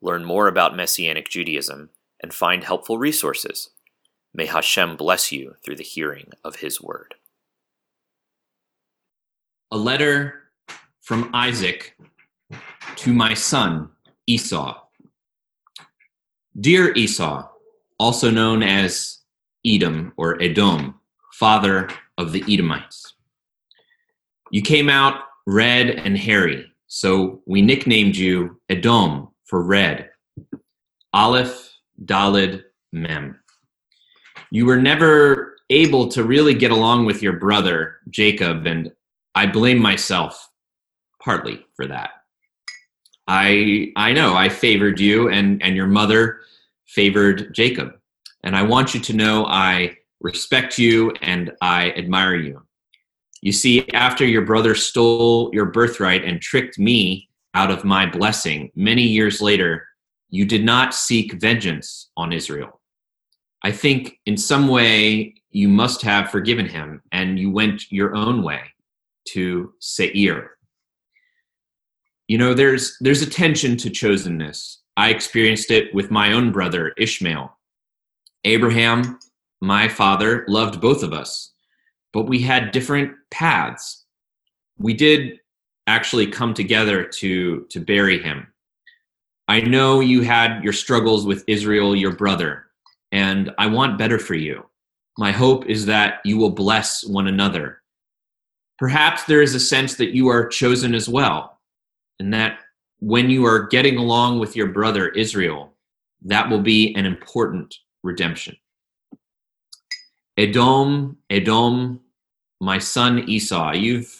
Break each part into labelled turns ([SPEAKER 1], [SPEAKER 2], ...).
[SPEAKER 1] learn more about Messianic Judaism, and find helpful resources. May Hashem bless you through the hearing of His word.
[SPEAKER 2] A letter from Isaac to my son Esau. Dear Esau, also known as Edom or Edom, father of the Edomites. You came out red and hairy, so we nicknamed you Edom for red. Aleph, Dalid, Mem. You were never able to really get along with your brother, Jacob, and I blame myself partly for that. I I know I favored you and and your mother favored Jacob. And I want you to know I respect you and I admire you. You see, after your brother stole your birthright and tricked me out of my blessing, many years later, you did not seek vengeance on Israel. I think in some way you must have forgiven him and you went your own way to Seir. You know, there's there's a tension to chosenness. I experienced it with my own brother Ishmael. Abraham my father loved both of us, but we had different paths. We did actually come together to, to bury him. I know you had your struggles with Israel, your brother, and I want better for you. My hope is that you will bless one another. Perhaps there is a sense that you are chosen as well, and that when you are getting along with your brother Israel, that will be an important redemption. Edom, Edom, my son Esau, you've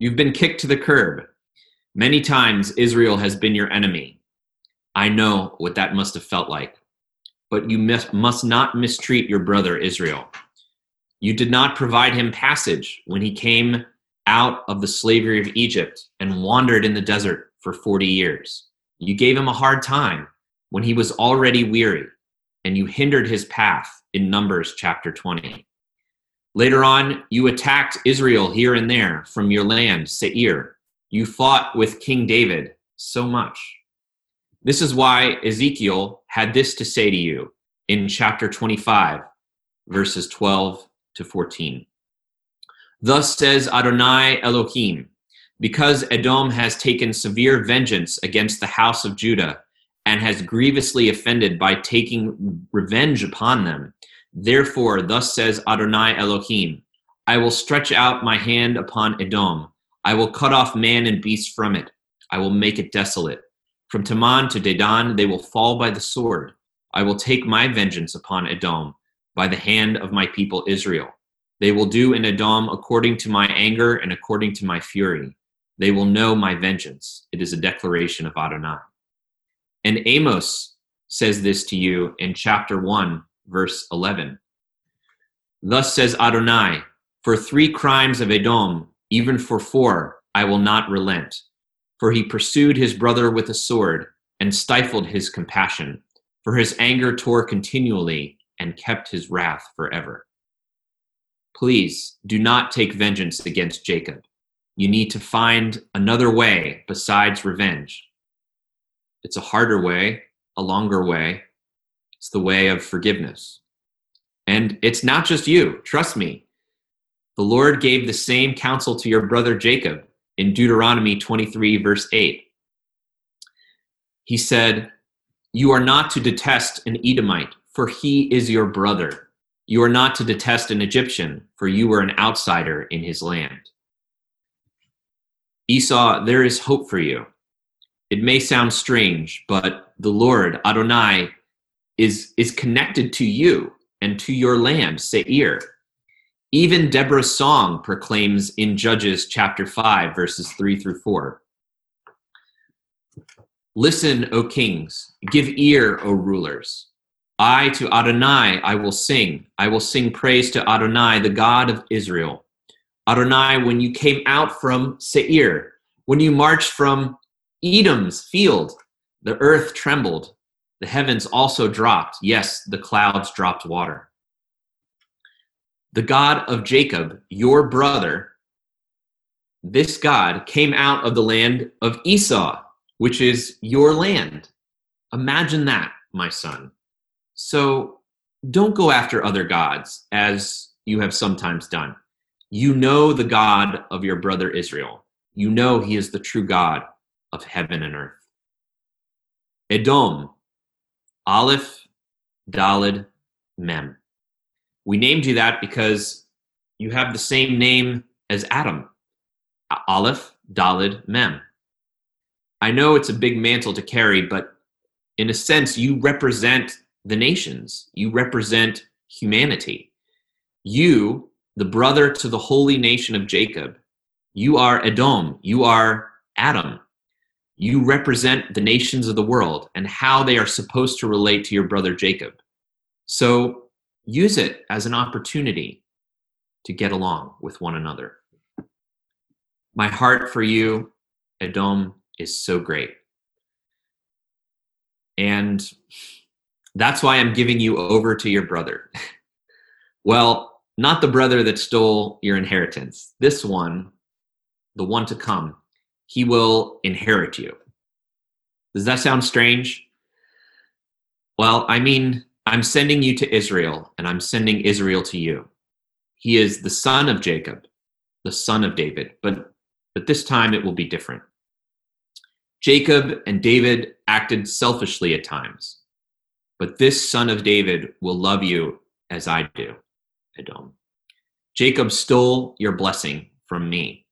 [SPEAKER 2] you've been kicked to the curb. Many times Israel has been your enemy. I know what that must have felt like. But you must not mistreat your brother Israel. You did not provide him passage when he came out of the slavery of Egypt and wandered in the desert for 40 years. You gave him a hard time when he was already weary, and you hindered his path in Numbers chapter 20. Later on, you attacked Israel here and there from your land, Seir. You fought with King David so much. This is why Ezekiel had this to say to you in chapter 25, verses 12 to 14. Thus says Adonai Elohim, because Edom has taken severe vengeance against the house of Judah and has grievously offended by taking revenge upon them. Therefore, thus says Adonai Elohim I will stretch out my hand upon Edom. I will cut off man and beast from it. I will make it desolate. From Teman to Dedan, they will fall by the sword. I will take my vengeance upon Edom by the hand of my people Israel. They will do in Edom according to my anger and according to my fury. They will know my vengeance. It is a declaration of Adonai. And Amos says this to you in chapter 1, verse 11. Thus says Adonai, for three crimes of Edom, even for four, I will not relent. For he pursued his brother with a sword and stifled his compassion. For his anger tore continually and kept his wrath forever. Please do not take vengeance against Jacob. You need to find another way besides revenge. It's a harder way, a longer way. It's the way of forgiveness. And it's not just you, trust me. The Lord gave the same counsel to your brother Jacob in Deuteronomy 23, verse 8. He said, You are not to detest an Edomite, for he is your brother. You are not to detest an Egyptian, for you were an outsider in his land. Esau, there is hope for you. It may sound strange, but the Lord, Adonai, is, is connected to you and to your land, Seir. Even Deborah's song proclaims in Judges chapter 5, verses 3 through 4. Listen, O kings, give ear, O rulers. I to Adonai I will sing. I will sing praise to Adonai, the God of Israel. Adonai, when you came out from Seir, when you marched from Edom's field, the earth trembled, the heavens also dropped. Yes, the clouds dropped water. The God of Jacob, your brother, this God came out of the land of Esau which is your land. Imagine that, my son. So don't go after other gods as you have sometimes done. You know the God of your brother Israel. You know he is the true God of heaven and earth. Edom, Aleph, Dalid, Mem. We named you that because you have the same name as Adam. Aleph, Dalid, Mem. I know it's a big mantle to carry, but in a sense, you represent the nations, you represent humanity. You, the brother to the holy nation of Jacob, you are Edom, you are Adam. You represent the nations of the world and how they are supposed to relate to your brother Jacob. So use it as an opportunity to get along with one another. My heart for you, Edom, is so great. And that's why I'm giving you over to your brother. well, not the brother that stole your inheritance. This one, the one to come, he will inherit you. Does that sound strange? Well, I mean, I'm sending you to Israel, and I'm sending Israel to you. He is the son of Jacob, the son of David, but but this time it will be different. Jacob and David acted selfishly at times, but this son of David will love you as I do, Edom. Jacob stole your blessing from me.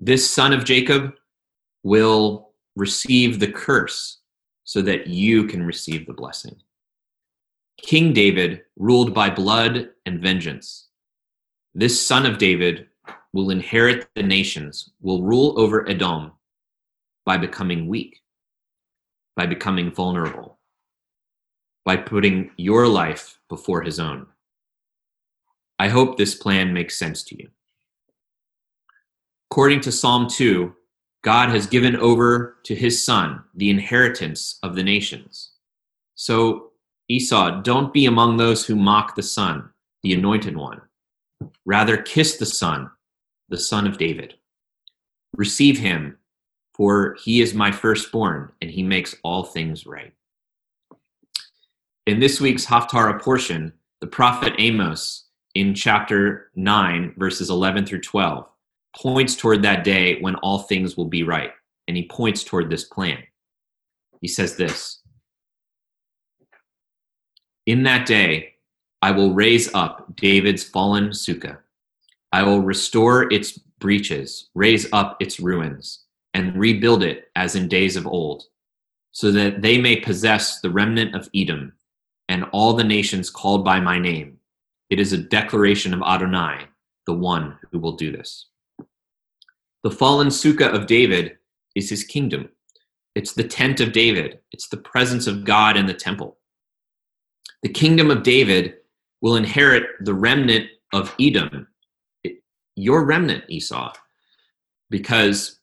[SPEAKER 2] This son of Jacob will receive the curse so that you can receive the blessing. King David ruled by blood and vengeance. This son of David will inherit the nations, will rule over Edom by becoming weak, by becoming vulnerable, by putting your life before his own. I hope this plan makes sense to you. According to Psalm 2, God has given over to his son the inheritance of the nations. So, Esau, don't be among those who mock the son, the anointed one. Rather, kiss the son, the son of David. Receive him for he is my firstborn, and he makes all things right. In this week's Haftarah portion, the prophet Amos in chapter 9, verses 11 through 12, points toward that day when all things will be right, and he points toward this plan. He says this In that day, I will raise up David's fallen sukkah. I will restore its breaches, raise up its ruins and rebuild it as in days of old, so that they may possess the remnant of Edom and all the nations called by my name. It is a declaration of Adonai, the one who will do this. The fallen sukkah of David is his kingdom. It's the tent of David. It's the presence of God in the temple. The kingdom of David will inherit the remnant of Edom, your remnant, Esau, because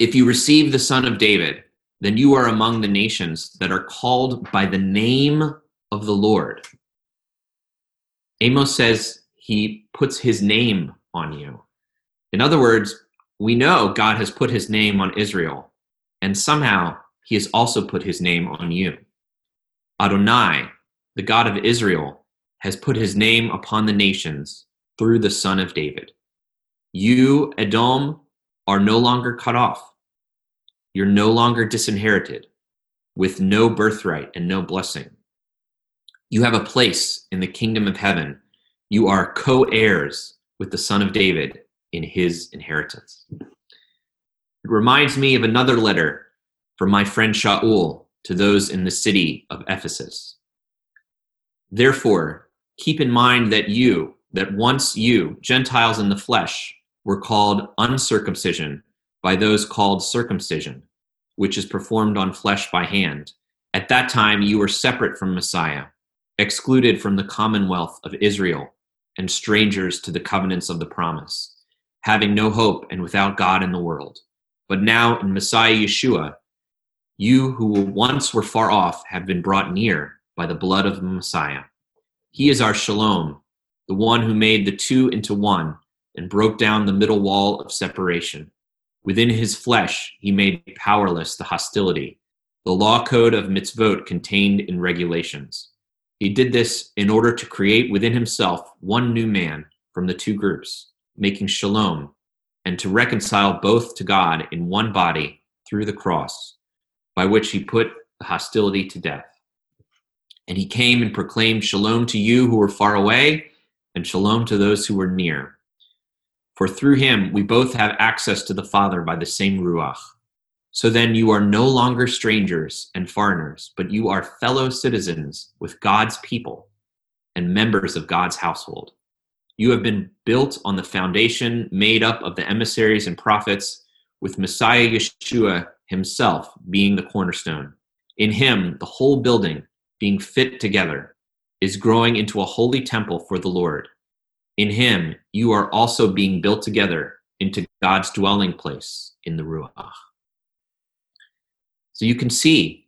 [SPEAKER 2] if you receive the Son of David, then you are among the nations that are called by the name of the Lord. Amos says he puts his name on you. In other words, we know God has put his name on Israel, and somehow he has also put his name on you. Adonai, the God of Israel, has put his name upon the nations through the Son of David. You, Edom, are no longer cut off. You're no longer disinherited with no birthright and no blessing. You have a place in the kingdom of heaven. You are co heirs with the Son of David in his inheritance. It reminds me of another letter from my friend Shaul to those in the city of Ephesus. Therefore, keep in mind that you, that once you, Gentiles in the flesh, were called uncircumcision by those called circumcision, which is performed on flesh by hand. At that time, you were separate from Messiah, excluded from the commonwealth of Israel, and strangers to the covenants of the promise, having no hope and without God in the world. But now in Messiah Yeshua, you who once were far off have been brought near by the blood of the Messiah. He is our shalom, the one who made the two into one and broke down the middle wall of separation. Within his flesh, he made powerless the hostility, the law code of mitzvot contained in regulations. He did this in order to create within himself one new man from the two groups, making shalom, and to reconcile both to God in one body through the cross by which he put the hostility to death. And he came and proclaimed shalom to you who were far away, and shalom to those who were near. For through him we both have access to the Father by the same Ruach. So then you are no longer strangers and foreigners, but you are fellow citizens with God's people and members of God's household. You have been built on the foundation made up of the emissaries and prophets, with Messiah Yeshua himself being the cornerstone. In him, the whole building, being fit together, is growing into a holy temple for the Lord. In him, you are also being built together into God's dwelling place in the Ruach. So you can see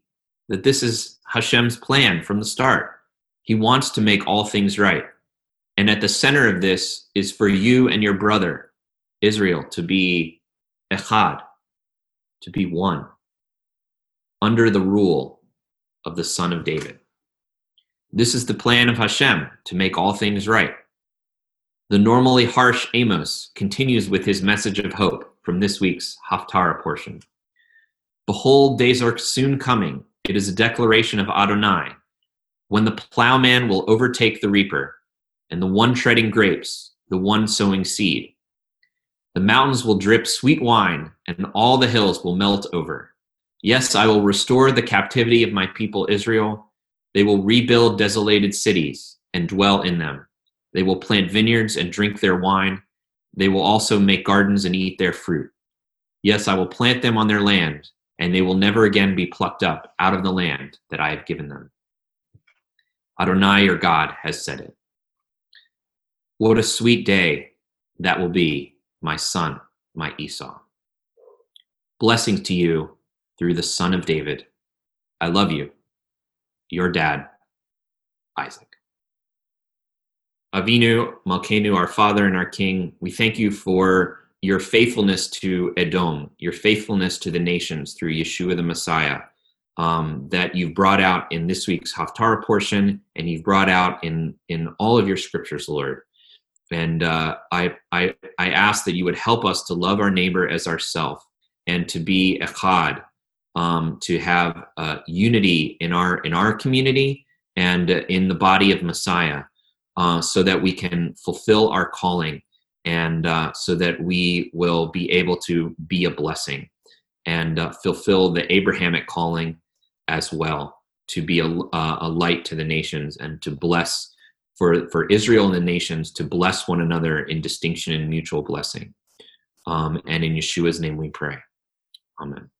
[SPEAKER 2] that this is Hashem's plan from the start. He wants to make all things right. And at the center of this is for you and your brother, Israel, to be echad, to be one under the rule of the Son of David. This is the plan of Hashem to make all things right. The normally harsh Amos continues with his message of hope from this week's Haftarah portion. Behold, days are soon coming. It is a declaration of Adonai, when the plowman will overtake the reaper, and the one treading grapes, the one sowing seed. The mountains will drip sweet wine, and all the hills will melt over. Yes, I will restore the captivity of my people Israel. They will rebuild desolated cities and dwell in them. They will plant vineyards and drink their wine. They will also make gardens and eat their fruit. Yes, I will plant them on their land, and they will never again be plucked up out of the land that I have given them. Adonai, your God, has said it. What a sweet day that will be my son, my Esau. Blessings to you through the Son of David. I love you. Your dad, Isaac. Avinu, Malkenu, our Father and our King, we thank you for your faithfulness to Edom, your faithfulness to the nations through Yeshua the Messiah, um, that you've brought out in this week's Haftarah portion and you've brought out in, in all of your scriptures, Lord. And uh, I, I, I ask that you would help us to love our neighbor as ourself and to be echad, um, to have uh, unity in our in our community and in the body of Messiah, uh, so that we can fulfill our calling and uh, so that we will be able to be a blessing and uh, fulfill the Abrahamic calling as well to be a, uh, a light to the nations and to bless for, for Israel and the nations to bless one another in distinction and mutual blessing. Um, and in Yeshua's name we pray. Amen.